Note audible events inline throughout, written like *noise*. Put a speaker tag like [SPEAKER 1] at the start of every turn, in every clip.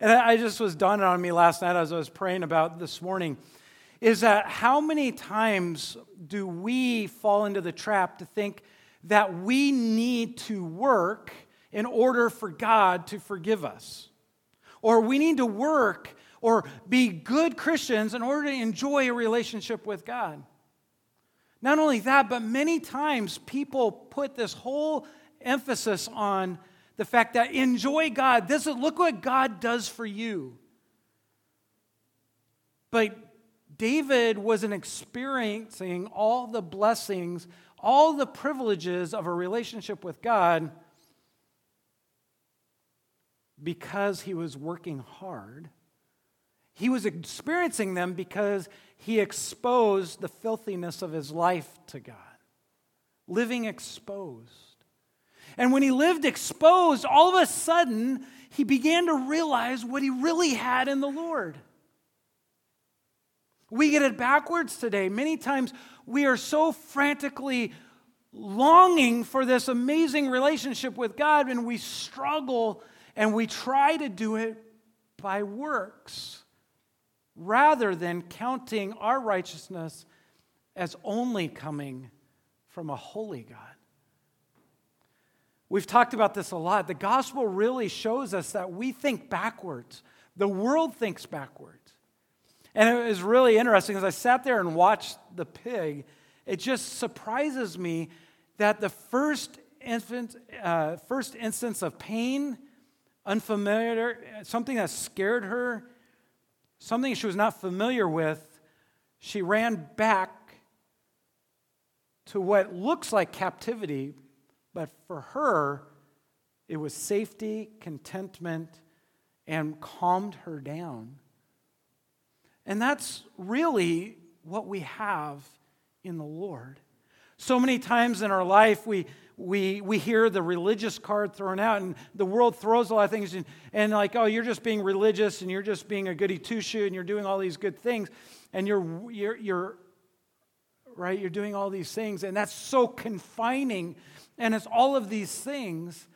[SPEAKER 1] And I just was dawning on me last night as I was praying about this morning is that how many times do we fall into the trap to think that we need to work in order for God to forgive us? Or we need to work or be good Christians in order to enjoy a relationship with God? Not only that, but many times people put this whole emphasis on the fact that enjoy God. This is look what God does for you. But David wasn't experiencing all the blessings, all the privileges of a relationship with God because he was working hard. He was experiencing them because he exposed the filthiness of his life to God, living exposed. And when he lived exposed, all of a sudden, he began to realize what he really had in the Lord. We get it backwards today. Many times we are so frantically longing for this amazing relationship with God, and we struggle and we try to do it by works rather than counting our righteousness as only coming from a holy God. We've talked about this a lot. The gospel really shows us that we think backwards, the world thinks backwards. And it was really interesting as I sat there and watched the pig, it just surprises me that the first, infant, uh, first instance of pain, unfamiliar, something that scared her, something she was not familiar with, she ran back to what looks like captivity, but for her, it was safety, contentment, and calmed her down. And that's really what we have in the Lord. So many times in our life, we, we, we hear the religious card thrown out, and the world throws a lot of things, in, and like, oh, you're just being religious, and you're just being a goody two shoe, and you're doing all these good things, and you're, you're, you're, right, you're doing all these things, and that's so confining, and it's all of these things.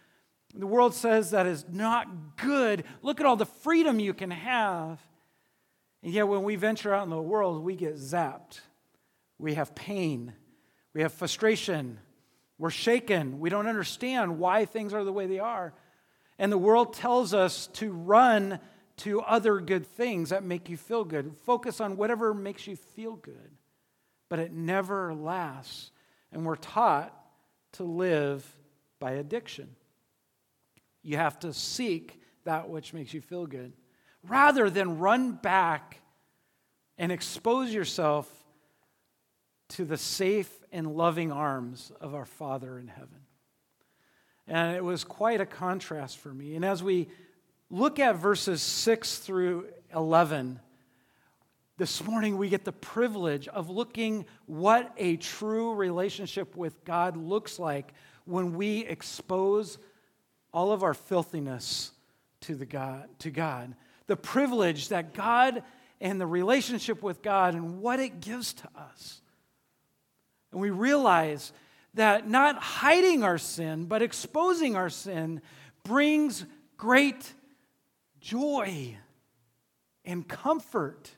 [SPEAKER 1] The world says that is not good. Look at all the freedom you can have. And yet, when we venture out in the world, we get zapped. We have pain. We have frustration. We're shaken. We don't understand why things are the way they are. And the world tells us to run to other good things that make you feel good. Focus on whatever makes you feel good. But it never lasts. And we're taught to live by addiction. You have to seek that which makes you feel good rather than run back and expose yourself to the safe and loving arms of our Father in heaven. And it was quite a contrast for me. And as we look at verses 6 through 11, this morning we get the privilege of looking what a true relationship with God looks like when we expose all of our filthiness to, the God, to God the privilege that God and the relationship with God and what it gives to us. And we realize that not hiding our sin, but exposing our sin brings great joy and comfort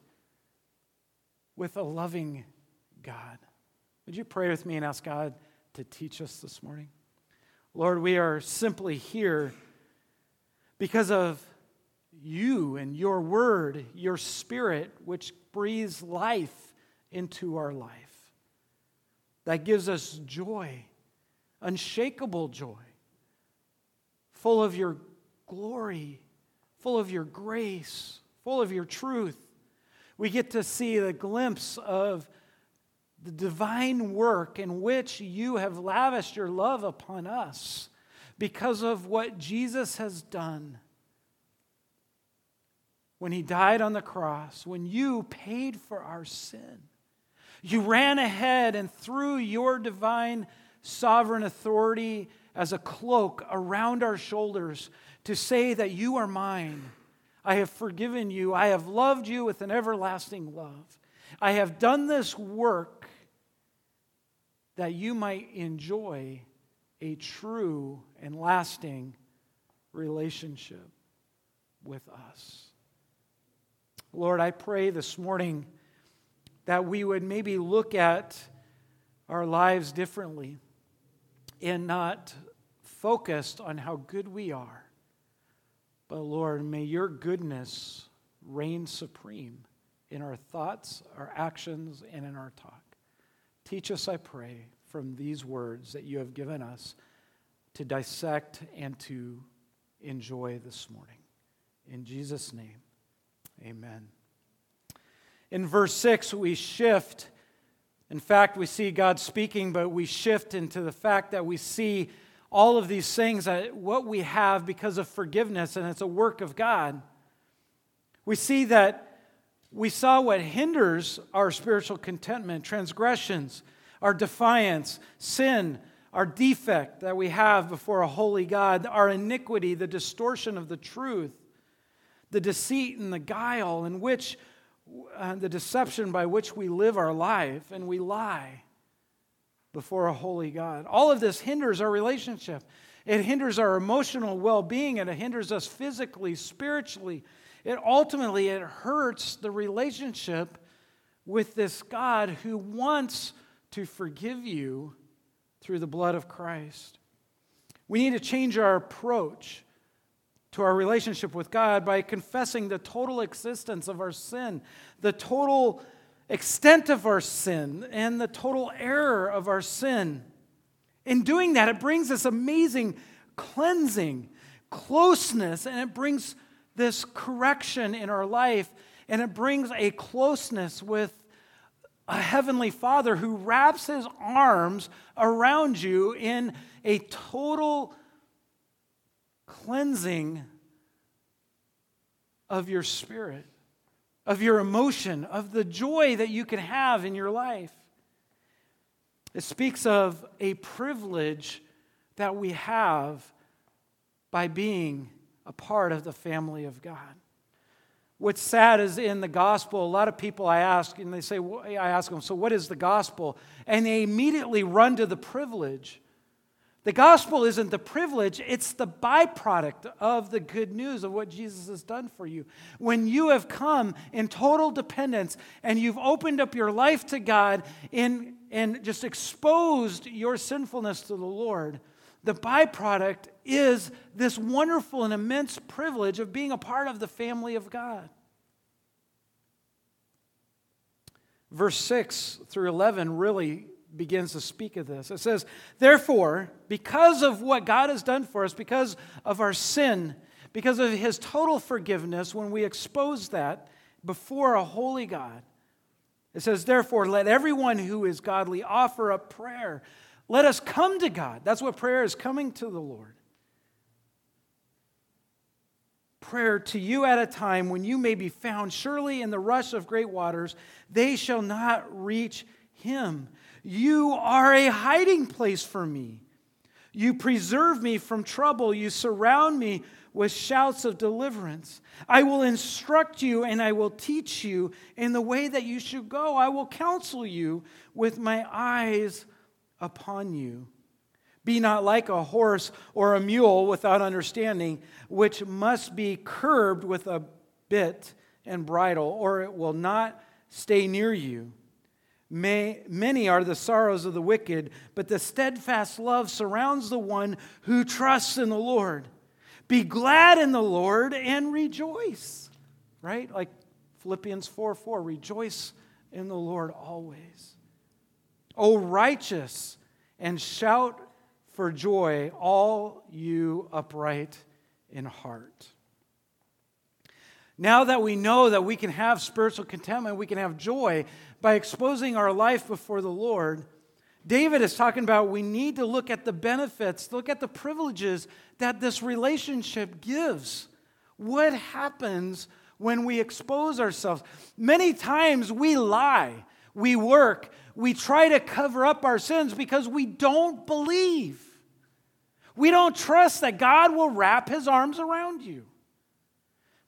[SPEAKER 1] with a loving God. Would you pray with me and ask God to teach us this morning? Lord, we are simply here because of you and your word, your spirit, which breathes life into our life. That gives us joy, unshakable joy, full of your glory, full of your grace, full of your truth. We get to see the glimpse of the divine work in which you have lavished your love upon us because of what Jesus has done when he died on the cross, when you paid for our sin. You ran ahead and threw your divine sovereign authority as a cloak around our shoulders to say that you are mine. I have forgiven you. I have loved you with an everlasting love. I have done this work that you might enjoy a true and lasting relationship. with us. Lord, I pray this morning that we would maybe look at our lives differently and not focused on how good we are. But Lord, may your goodness reign supreme in our thoughts, our actions, and in our talk. Teach us, I pray, from these words that you have given us to dissect and to enjoy this morning. In Jesus' name, amen. In verse 6, we shift. In fact, we see God speaking, but we shift into the fact that we see all of these things, that what we have because of forgiveness, and it's a work of God. We see that we saw what hinders our spiritual contentment transgressions, our defiance, sin, our defect that we have before a holy God, our iniquity, the distortion of the truth, the deceit and the guile in which uh, the deception by which we live our life and we lie before a holy God. All of this hinders our relationship. It hinders our emotional well-being and it hinders us physically, spiritually. It ultimately it hurts the relationship with this God who wants to forgive you through the blood of Christ. We need to change our approach to our relationship with God by confessing the total existence of our sin, the total extent of our sin, and the total error of our sin. In doing that, it brings this amazing cleansing, closeness, and it brings this correction in our life, and it brings a closeness with a heavenly Father who wraps his arms around you in a total cleansing of your spirit, of your emotion, of the joy that you can have in your life. It speaks of a privilege that we have by being a part of the family of God. What's sad is in the gospel, a lot of people I ask, and they say, I ask them, so what is the gospel? And they immediately run to the privilege. The gospel isn't the privilege, it's the byproduct of the good news of what Jesus has done for you. When you have come in total dependence and you've opened up your life to God in, and just exposed your sinfulness to the Lord, the byproduct is this wonderful and immense privilege of being a part of the family of God. Verse 6 through 11 really begins to speak of this. It says, Therefore, because of what God has done for us, because of our sin, because of his total forgiveness, when we expose that before a holy God, it says, Therefore, let everyone who is godly offer up prayer let us come to God. That's what prayer is coming to the Lord. Prayer to you at a time when you may be found. Surely in the rush of great waters, they shall not reach him. You are a hiding place for me. You preserve me from trouble. You surround me with shouts of deliverance. I will instruct you and I will teach you in the way that you should go. I will counsel you with my eyes upon you. Be not like a horse or a mule without understanding, which must be curbed with a bit and bridle, or it will not stay near you. May, many are the sorrows of the wicked, but the steadfast love surrounds the one who trusts in the Lord. Be glad in the Lord and rejoice. Right? Like Philippians 4 4, rejoice in the Lord always. O righteous, and shout for joy, all you upright in heart. Now that we know that we can have spiritual contentment, we can have joy by exposing our life before the Lord, David is talking about we need to look at the benefits, look at the privileges that this relationship gives. What happens when we expose ourselves? Many times we lie, we work, we try to cover up our sins because we don't believe. We don't trust that God will wrap his arms around you.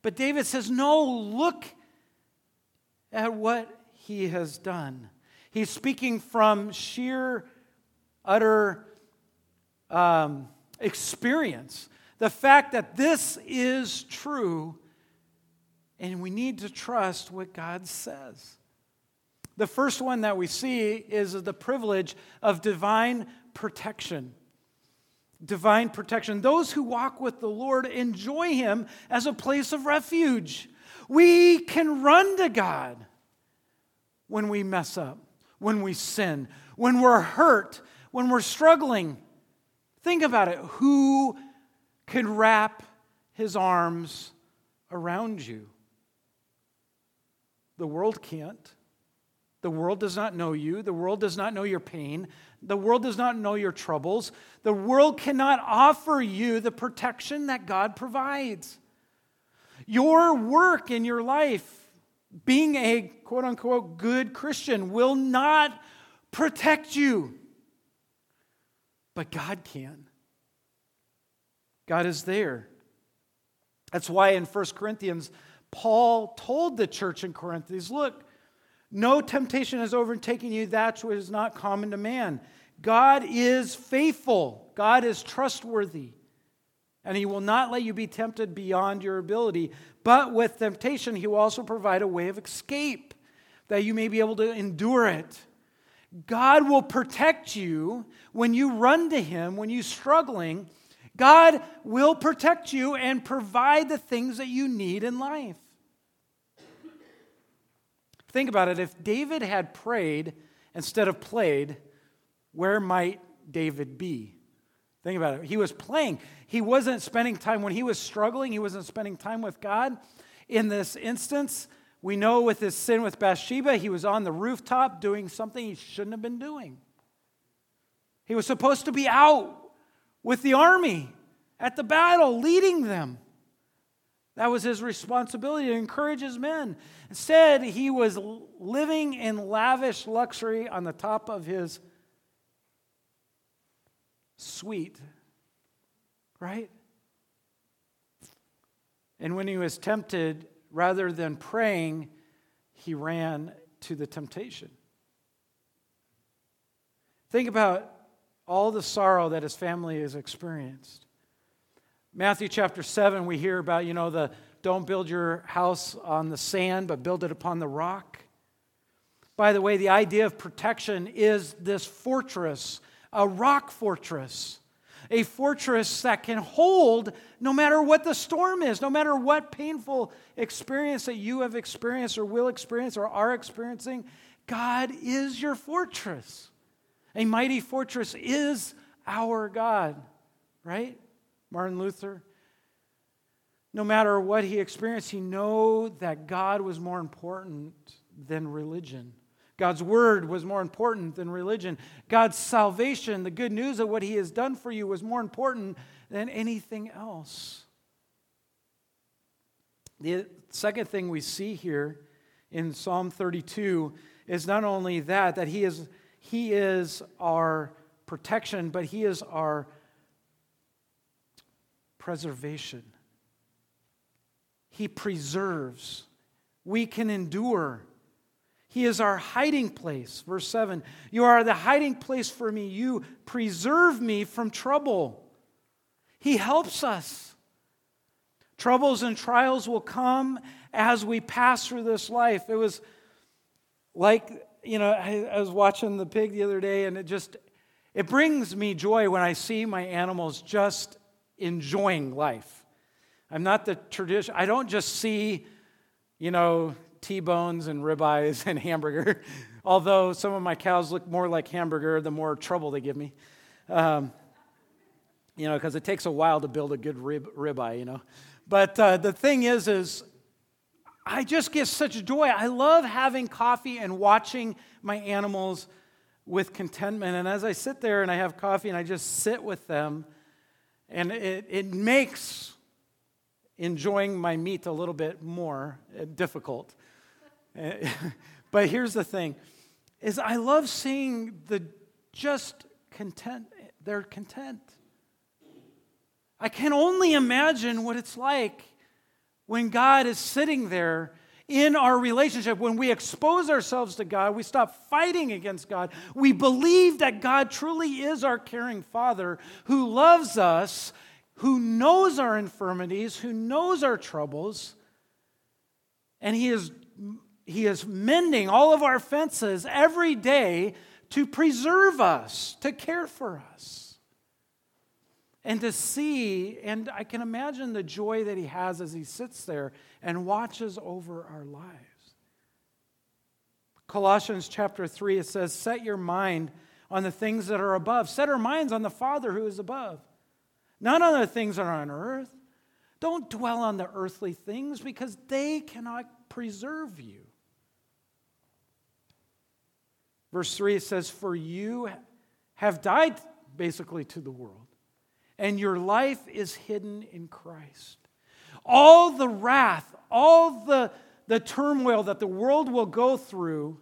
[SPEAKER 1] But David says, No, look at what he has done. He's speaking from sheer, utter um, experience. The fact that this is true and we need to trust what God says. The first one that we see is the privilege of divine protection. Divine protection. Those who walk with the Lord enjoy Him as a place of refuge. We can run to God when we mess up, when we sin, when we're hurt, when we're struggling. Think about it. Who can wrap his arms around you? The world can't. The world does not know you. The world does not know your pain. The world does not know your troubles. The world cannot offer you the protection that God provides. Your work in your life, being a quote unquote good Christian, will not protect you. But God can. God is there. That's why in 1 Corinthians, Paul told the church in Corinthians look, no temptation has overtaken you that which is not common to man. God is faithful, God is trustworthy, and He will not let you be tempted beyond your ability. But with temptation, He will also provide a way of escape that you may be able to endure it. God will protect you when you run to Him, when you're struggling. God will protect you and provide the things that you need in life. Think about it. If David had prayed instead of played, where might David be? Think about it. He was playing. He wasn't spending time when he was struggling, he wasn't spending time with God. In this instance, we know with his sin with Bathsheba, he was on the rooftop doing something he shouldn't have been doing. He was supposed to be out with the army at the battle, leading them. That was his responsibility to encourage his men. Instead, he was living in lavish luxury on the top of his suite, right? And when he was tempted, rather than praying, he ran to the temptation. Think about all the sorrow that his family has experienced. Matthew chapter 7, we hear about, you know, the don't build your house on the sand, but build it upon the rock. By the way, the idea of protection is this fortress, a rock fortress a fortress that can hold no matter what the storm is, no matter what painful experience that you have experienced or will experience or are experiencing. God is your fortress. A mighty fortress is our God, right? Martin Luther. No matter what he experienced, he knew that God was more important than religion. God's word was more important than religion. God's salvation, the good news of what he has done for you, was more important than anything else. The second thing we see here in Psalm 32 is not only that, that he is, he is our protection, but he is our preservation. He preserves. We can endure. He is our hiding place. Verse 7 You are the hiding place for me. You preserve me from trouble. He helps us. Troubles and trials will come as we pass through this life. It was like, you know, I, I was watching the pig the other day, and it just, it brings me joy when I see my animals just enjoying life. I'm not the tradition, I don't just see, you know, T-bones and ribeyes and hamburger. *laughs* Although some of my cows look more like hamburger, the more trouble they give me. Um, you know, because it takes a while to build a good rib, ribeye, you know. But uh, the thing is, is I just get such joy. I love having coffee and watching my animals with contentment. And as I sit there and I have coffee and I just sit with them, and it, it makes enjoying my meat a little bit more uh, difficult. *laughs* but here's the thing is I love seeing the just content, they're content. I can only imagine what it's like when God is sitting there in our relationship, when we expose ourselves to God, we stop fighting against God. We believe that God truly is our caring Father who loves us, who knows our infirmities, who knows our troubles, And He is, he is mending all of our fences every day to preserve us, to care for us. And to see, and I can imagine the joy that He has as He sits there and watches over our lives. Colossians chapter 3, it says, Set your mind on the things that are above. Set our minds on the Father who is above, not on the things that are on earth. Don't dwell on the earthly things because they cannot preserve you. Verse 3 it says, For you have died basically to the world, and your life is hidden in Christ. All the wrath, all the, the turmoil that the world will go through,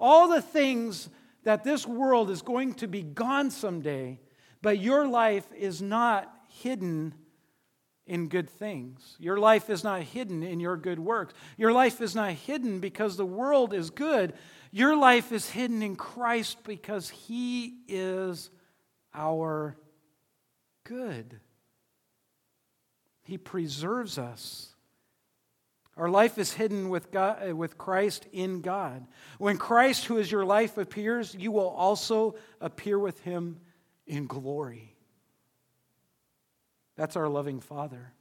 [SPEAKER 1] all the things that this world is going to be gone someday, but your life is not hidden in good things. Your life is not hidden in your good works. Your life is not hidden because the world is good. Your life is hidden in Christ because He is our good. He preserves us. Our life is hidden with, God, uh, with Christ in God. When Christ, who is your life, appears, you will also appear with him in glory. That's our loving Father.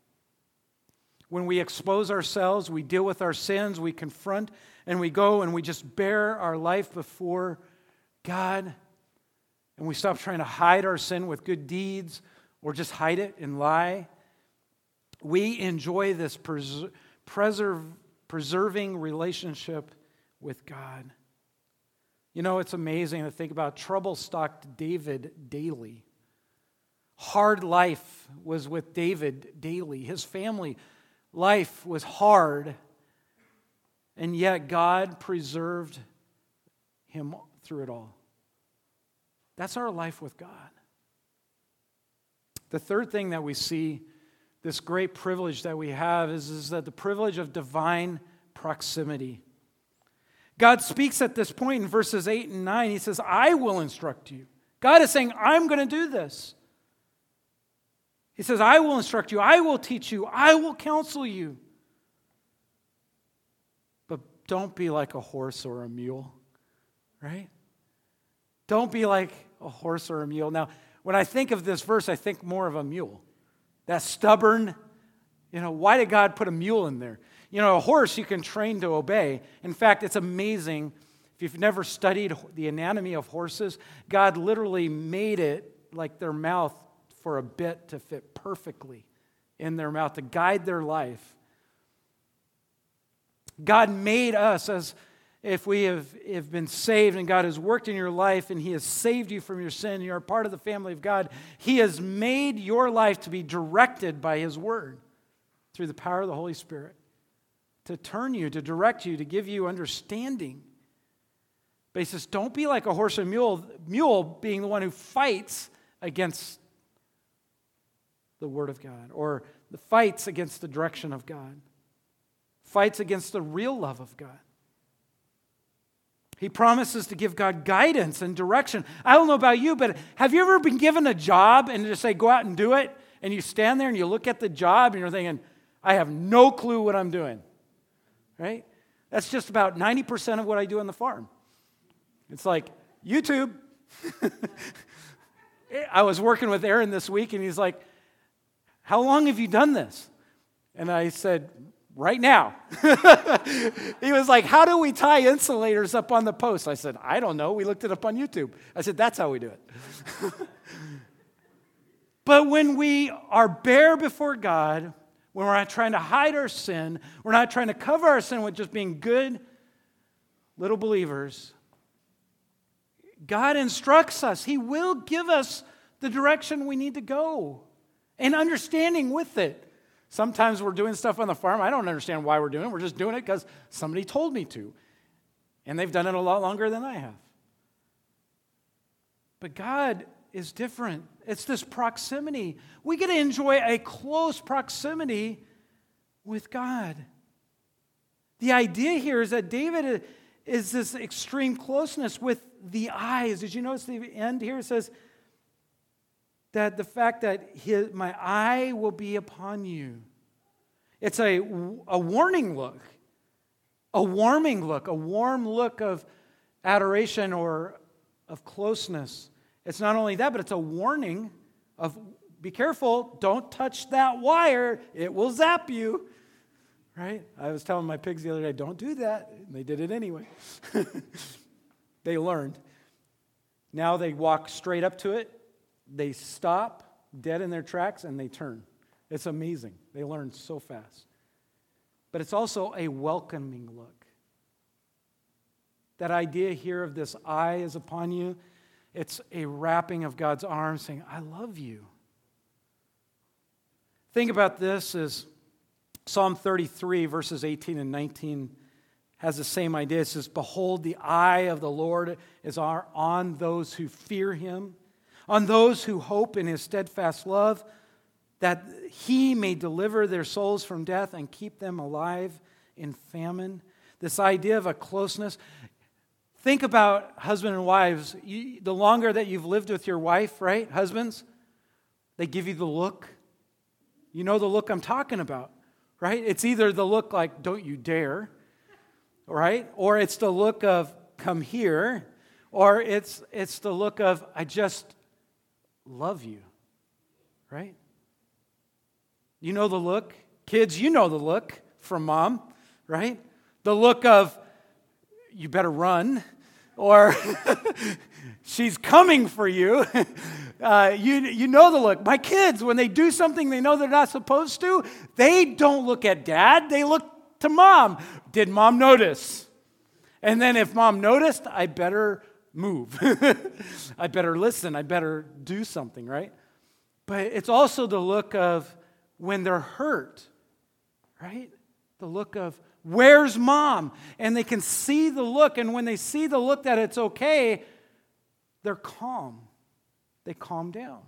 [SPEAKER 1] When we expose ourselves, we deal with our sins, we confront, and we go and we just bear our life before God, and we stop trying to hide our sin with good deeds or just hide it and lie. We enjoy this preservation preserve, preserving relationship with God. You know, it's amazing to think about trouble stalked David daily. Hard life was with David daily. His family life was hard, and yet God preserved him through it all. That's our life with God. The third thing that we see this great privilege that we have is, is that the privilege of divine proximity. God speaks at this point in verses 8 and 9. He says, I will instruct you. God is saying, I'm going to do this. He says, I will instruct you, I will teach you, I will counsel you. But don't be like a horse or a mule, right? Don't be like a horse or a mule. Now, when I think of this verse, I think more of a mule that stubborn. You know, why did God put a mule in there? You know, a horse you can train to obey. In fact, it's amazing. If you've never studied the anatomy of horses, God literally made it like their mouth for a bit to fit perfectly in their mouth to guide their life. God made us as if we have, have been saved and God has worked in your life and He has saved you from your sin, you're a part of the family of God, He has made your life to be directed by His Word through the power of the Holy Spirit to turn you, to direct you, to give you understanding. But He says, don't be like a horse or mule, mule being the one who fights against the Word of God or the fights against the direction of God, fights against the real love of God. He promises to give God guidance and direction. I don't know about you, but have you ever been given a job and just say, go out and do it? And you stand there and you look at the job and you're thinking, I have no clue what I'm doing. Right? That's just about 90% of what I do on the farm. It's like, YouTube. *laughs* I was working with Aaron this week and he's like, How long have you done this? And I said, right now. *laughs* he was like, How do we tie insulators up on the post? I said, I don't know. We looked it up on YouTube. I said, That's how we do it. *laughs* but when we are bare before God, when we're not trying to hide our sin, we're not trying to cover our sin with just being good little believers, God instructs us. He will give us the direction we need to go and understanding with it. Sometimes we're doing stuff on the farm. I don't understand why we're doing it. We're just doing it because somebody told me to. And they've done it a lot longer than I have. But God is different. It's this proximity. We get to enjoy a close proximity with God. The idea here is that David is this extreme closeness with the eyes. Did you notice the end here? It says, that the fact that his, my eye will be upon you. It's a, a warning look. a warming look, a warm look of adoration or of closeness. It's not only that, but it's a warning of be careful, don't touch that wire, it will zap you. Right? I was telling my pigs the other day, don't do that. And they did it anyway. *laughs* they learned. Now they walk straight up to it, they stop dead in their tracks, and they turn. It's amazing. They learn so fast. But it's also a welcoming look. That idea here of this eye is upon you, it's a wrapping of God's arms saying, I love you. Think about this as Psalm 33, verses 18 and 19 has the same idea. It says, Behold, the eye of the Lord is on those who fear him, on those who hope in his steadfast love, that he may deliver their souls from death and keep them alive in famine. This idea of a closeness. Think about husband and wives. You, the longer that you've lived with your wife, right? Husbands, they give you the look. You know the look I'm talking about, right? It's either the look like, don't you dare, right? Or it's the look of come here, or it's it's the look of I just love you. Right? You know the look? Kids, you know the look from mom, right? The look of you better run or *laughs* she's coming for you. *laughs* Uh, you. You know the look. My kids, when they do something they know they're not supposed to, they don't look at dad, they look to mom. Did mom notice? And then if mom noticed, I better move. *laughs* I better listen. I better do something, right? But it's also the look of when they're hurt, right? The look of, where's mom? And they can see the look. And when they see the look that it's okay, they're calm. They calm down.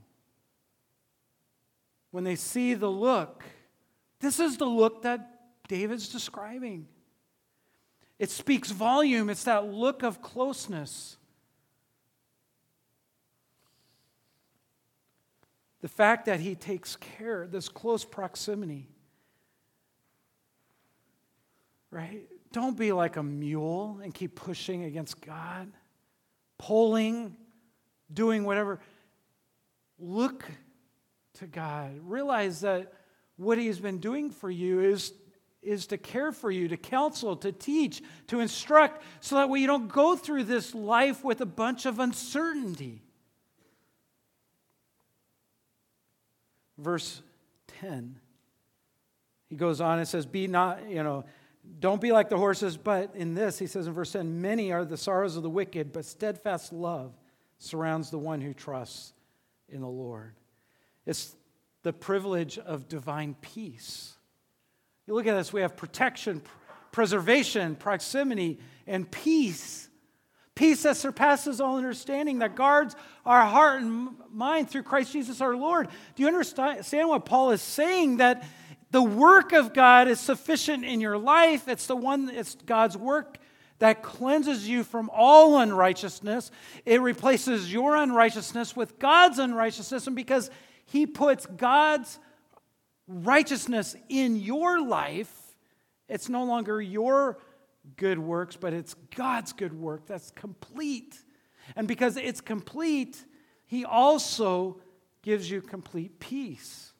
[SPEAKER 1] When they see the look, this is the look that David's describing. It speaks volume, it's that look of closeness. The fact that he takes care, this close proximity. Right? Don't be like a mule and keep pushing against God, pulling, doing whatever. Look to God. Realize that what He's been doing for you is is to care for you, to counsel, to teach, to instruct, so that way you don't go through this life with a bunch of uncertainty. Verse 10, he goes on and says, Be not, you know, don't be like the horses, but in this, he says in verse 10, many are the sorrows of the wicked, but steadfast love surrounds the one who trusts in the Lord. It's the privilege of divine peace you look at this, we have protection, preservation, proximity, and peace. Peace that surpasses all understanding, that guards our heart and mind through Christ Jesus our Lord. Do you understand what Paul is saying? That the work of God is sufficient in your life. It's the one, it's God's work that cleanses you from all unrighteousness. It replaces your unrighteousness with God's unrighteousness. And because He puts God's righteousness in your life, it's no longer your good works, but it's God's good work that's complete. And because it's complete, He also gives you complete peace.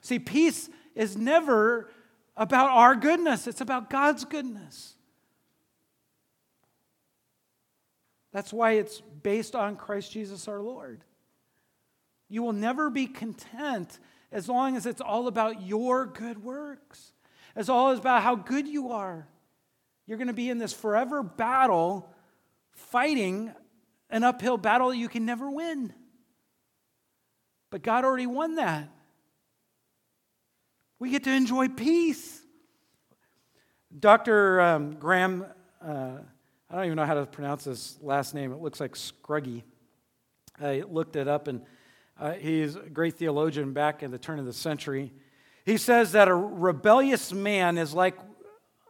[SPEAKER 1] See, peace is never about our goodness, it's about God's goodness. That's why it's based on Christ Jesus our Lord. You will never be content as long as it's all about your good works, as all is about how good you are. You're going to be in this forever battle fighting an uphill battle that you can never win. But God already won that. We get to enjoy peace. Dr. Um, Graham, uh, I don't even know how to pronounce his last name. It looks like Scroggie. I looked it up and uh, he's a great theologian back in the turn of the century. He says that a rebellious man is like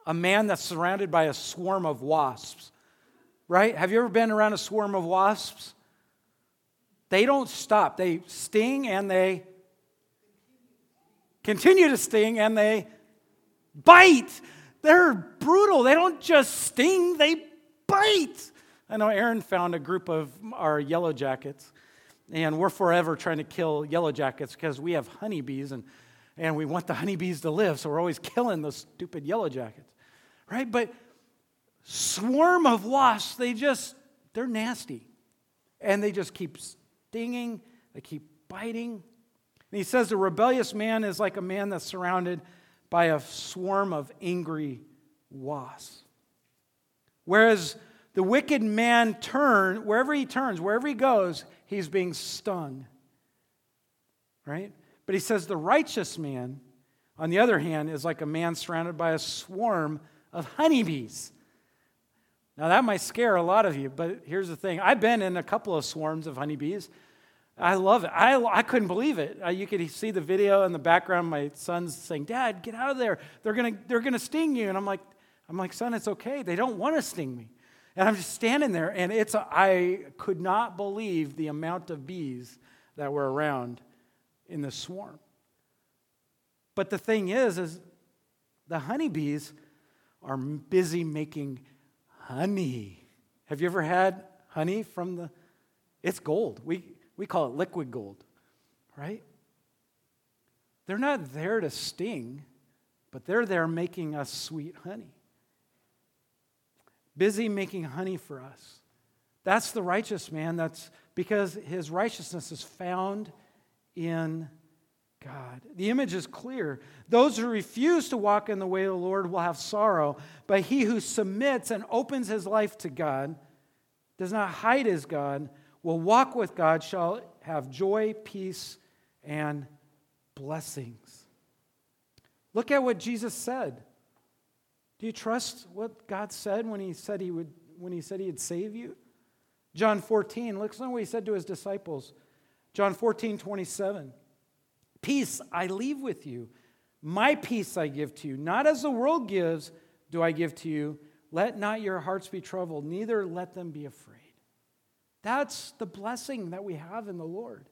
[SPEAKER 1] a man that's surrounded by a swarm of wasps. Right? Have you ever been around a swarm of wasps? They don't stop. They sting and they continue to sting and they bite. They're brutal. They don't just sting, they bite. I know Aaron found a group of our yellow jackets, and we're forever trying to kill yellow jackets because we have honeybees and, and we want the honeybees to live, so we're always killing those stupid yellow jackets, right? But swarm of wasps, they just, they're nasty. And they just keep stinging, they keep biting. And he says the rebellious man is like a man that's surrounded by a swarm of angry wasps. Whereas the wicked man turn wherever he turns, wherever he goes, he's being stung. Right? But he says the righteous man, on the other hand, is like a man surrounded by a swarm of honeybees. Now, that might scare a lot of you, but here's the thing I've been in a couple of swarms of honeybees. I love it. I, I couldn't believe it. Uh, you could see the video in the background. My son's saying, Dad, get out of there. They're going to they're gonna sting you. And I'm like, I'm like, son, it's okay. They don't want to sting me. And I'm just standing there, and it's a, I could not believe the amount of bees that were around in the swarm. But the thing is, is the honeybees are busy making honey. Have you ever had honey from the? It's gold. We we call it liquid gold, right? They're not there to sting, but they're there making us sweet honey busy making honey for us. That's the righteous man. That's because his righteousness is found in God. The image is clear. Those who refuse to walk in the way of the Lord will have sorrow, but he who submits and opens his life to God, does not hide his God, will walk with God, shall have joy, peace, and blessings. Look at what Jesus said. Do you trust what God said when he said he would when he said he'd save you? John 14, listen to what he said to his disciples. John 14, 27. Peace I leave with you. My peace I give to you. Not as the world gives, do I give to you. Let not your hearts be troubled, neither let them be afraid. That's the blessing that we have in the Lord.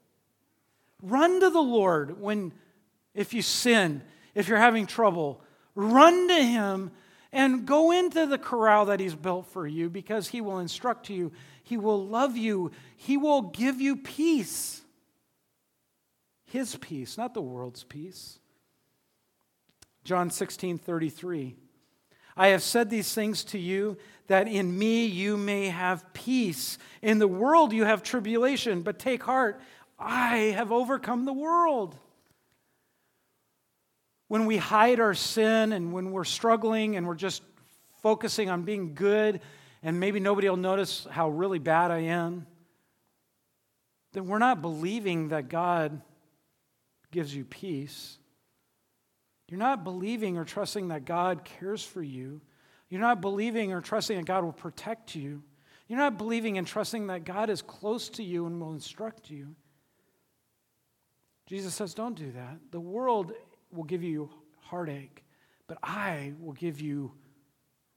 [SPEAKER 1] Run to the Lord when if you sin, if you're having trouble, run to him and go into the corral that He's built for you because He will instruct you, He will love you, He will give you peace. His peace, not the world's peace. John 16 33. I have said these things to you that in me you may have peace. In the world you have tribulation, but take heart, I have overcome the world when we hide our sin and when we're struggling and we're just focusing on being good and maybe nobody will notice how really bad I am, then we're not believing that God gives you peace. You're not believing or trusting that God cares for you. You're not believing or trusting that God will protect you. You're not believing and trusting that God is close to you and will instruct you. Jesus says, don't do that. The world will give you heartache, but I will give you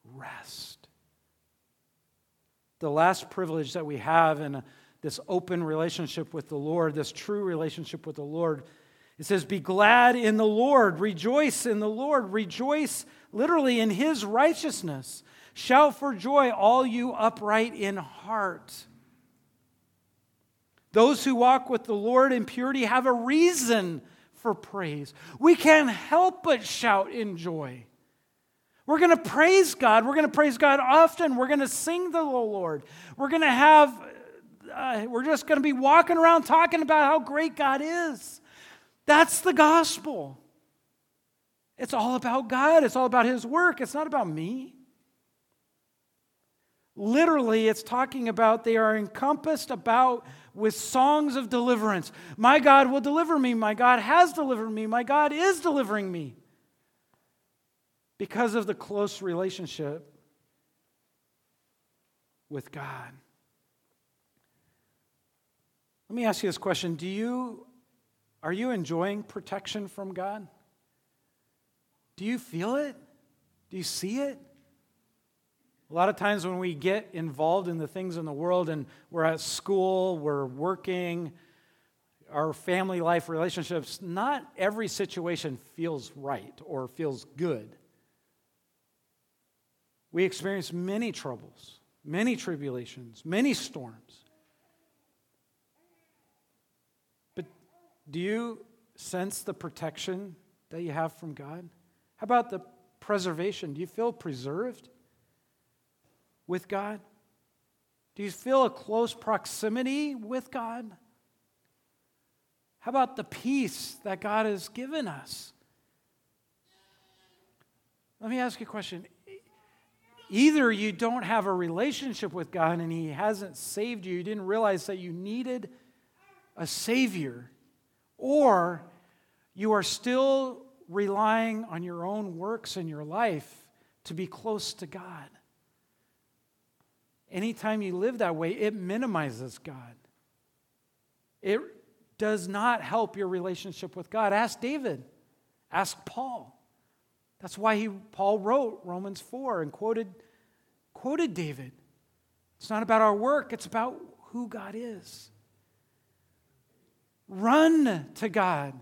[SPEAKER 1] rest. The last privilege that we have in this open relationship with the Lord, this true relationship with the Lord, it says, Be glad in the Lord, rejoice in the Lord, rejoice literally in his righteousness. Shout for joy, all you upright in heart. Those who walk with the Lord in purity have a reason for praise. We can't help but shout in joy. We're going to praise God. We're going to praise God often. We're going to sing the Lord. We're going to have, uh, we're just going to be walking around talking about how great God is. That's the gospel. It's all about God, it's all about His work, it's not about me. Literally, it's talking about they are encompassed about with songs of deliverance. My God will deliver me. My God has delivered me. My God is delivering me. Because of the close relationship with God. Let me ask you this question. Do you are you enjoying protection from God? Do you feel it? Do you see it? A lot of times when we get involved in the things in the world and we're at school, we're working, our family life relationships, not every situation feels right or feels good. We experience many troubles, many tribulations, many storms. But do you sense the protection that you have from God? How about the preservation? Do you feel preserved with God? Do you feel a close proximity with God? How about the peace that God has given us? Let me ask you a question. Either you don't have a relationship with God and He hasn't saved you, you didn't realize that you needed a Savior, or you are still relying on your own works in your life to be close to God. Anytime you live that way, it minimizes God. It does not help your relationship with God. Ask David, ask Paul. That's why he, Paul wrote Romans 4 and quoted, quoted David. It's not about our work, it's about who God is. Run to God.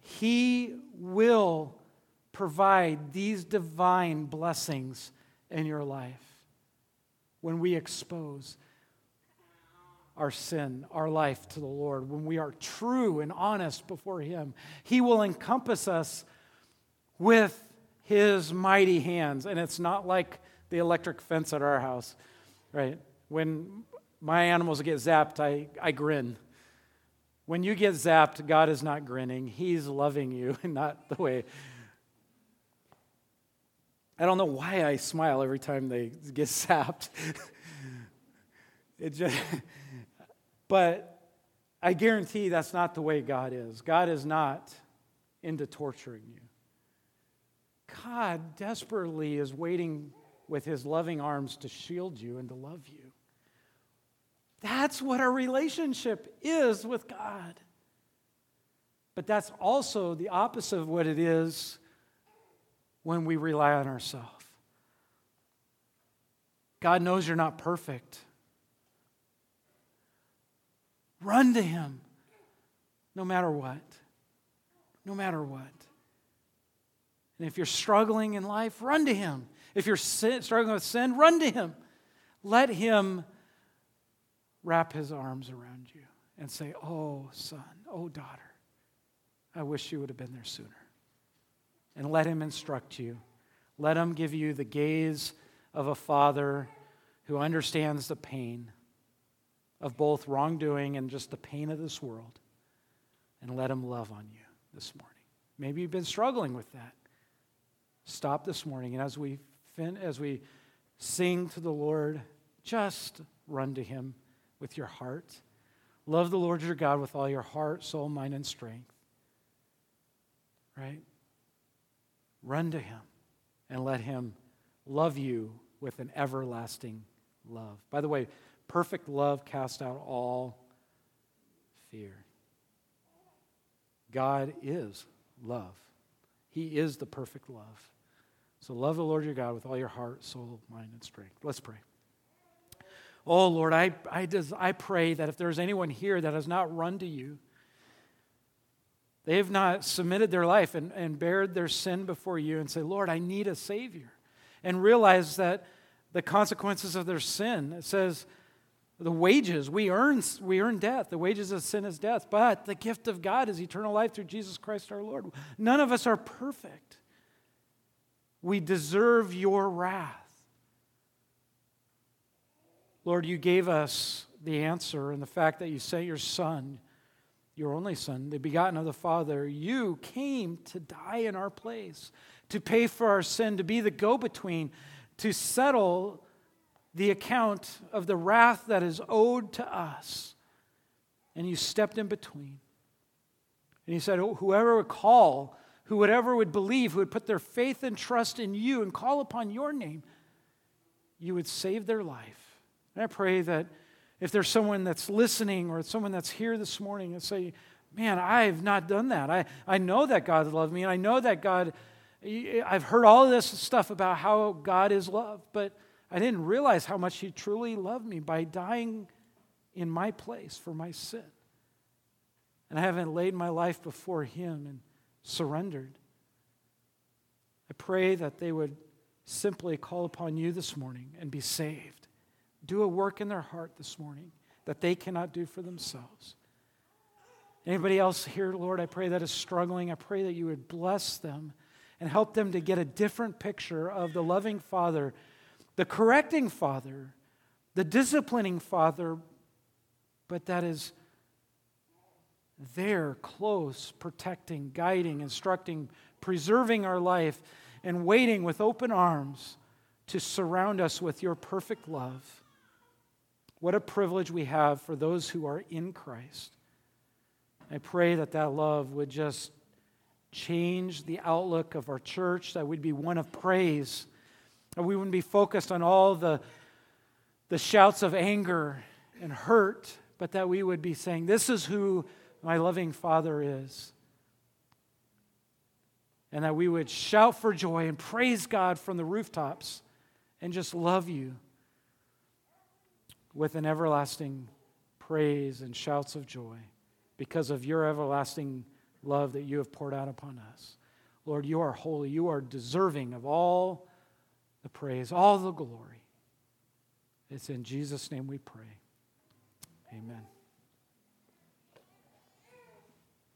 [SPEAKER 1] He will provide these divine blessings in your life when we expose our sin, our life to the Lord, when we are true and honest before Him. He will encompass us with His mighty hands. And it's not like the electric fence at our house, right? When my animals get zapped, I, I grin. When you get zapped, God is not grinning, He's loving you, and *laughs* not the way. I don't know why I smile every time they *laughs* get zapped. *laughs* it just, but I guarantee that's not the way God is. God is not into torturing you. God desperately is waiting with his loving arms to shield you and to love you. That's what our relationship is with God. But that's also the opposite of what it is when we rely on ourselves. God knows you're not perfect. Run to Him no matter what. No matter what. And if you're struggling in life, run to Him. If you're struggling with sin, run to Him. Let Him wrap His arms around you and say, Oh, son, oh, daughter, I wish you would have been there sooner. And let Him instruct you. Let Him give you the gaze of a father who understands the pain of both wrongdoing and just the pain of this world. And let Him love on you this morning. Maybe you've been struggling with that. Stop this morning, and as we, fin- as we sing to the Lord, just run to Him with your heart. Love the Lord your God with all your heart, soul, mind, and strength. Right? Run to Him and let Him love you with an everlasting love. By the way, perfect love casts out all fear. God is love, He is the perfect love. So love the Lord your God with all your heart, soul, mind, and strength. Let's pray. Oh, Lord, I, I, does, I pray that if there's anyone here that has not run to you, they have not submitted their life and, and bared their sin before you and say, Lord, I need a Savior. And realize that the consequences of their sin, it says, the wages, we earn, we earn death. The wages of sin is death. But the gift of God is eternal life through Jesus Christ our Lord. None of us are perfect. We deserve your wrath. Lord, you gave us the answer and the fact that you sent your Son, your only Son, the begotten of the Father. You came to die in our place, to pay for our sin, to be the go between, to settle the account of the wrath that is owed to us. And you stepped in between. And you said, oh, Whoever would call, whoever would believe, who would put their faith and trust in you and call upon your name, you would save their life. And I pray that if there's someone that's listening or someone that's here this morning and say, Man, I've not done that. I, I know that God loved me, and I know that God, I've heard all this stuff about how God is love, but I didn't realize how much He truly loved me by dying in my place for my sin. And I haven't laid my life before Him and surrendered. I pray that they would simply call upon you this morning and be saved. Do a work in their heart this morning that they cannot do for themselves. Anybody else here, Lord, I pray that is struggling. I pray that you would bless them and help them to get a different picture of the loving Father, the correcting Father, the disciplining Father, but that is there, close, protecting, guiding, instructing, preserving our life, and waiting with open arms to surround us with your perfect love. What a privilege we have for those who are in Christ. I pray that that love would just change the outlook of our church, that we'd be one of praise, that we wouldn't be focused on all the, the shouts of anger and hurt, but that we would be saying, This is who my loving Father is. And that we would shout for joy and praise God from the rooftops and just love you with an everlasting praise and shouts of joy because of your everlasting love that you have poured out upon us. Lord, you are holy. You are deserving of all the praise, all the glory. It's in Jesus' name we pray. Amen.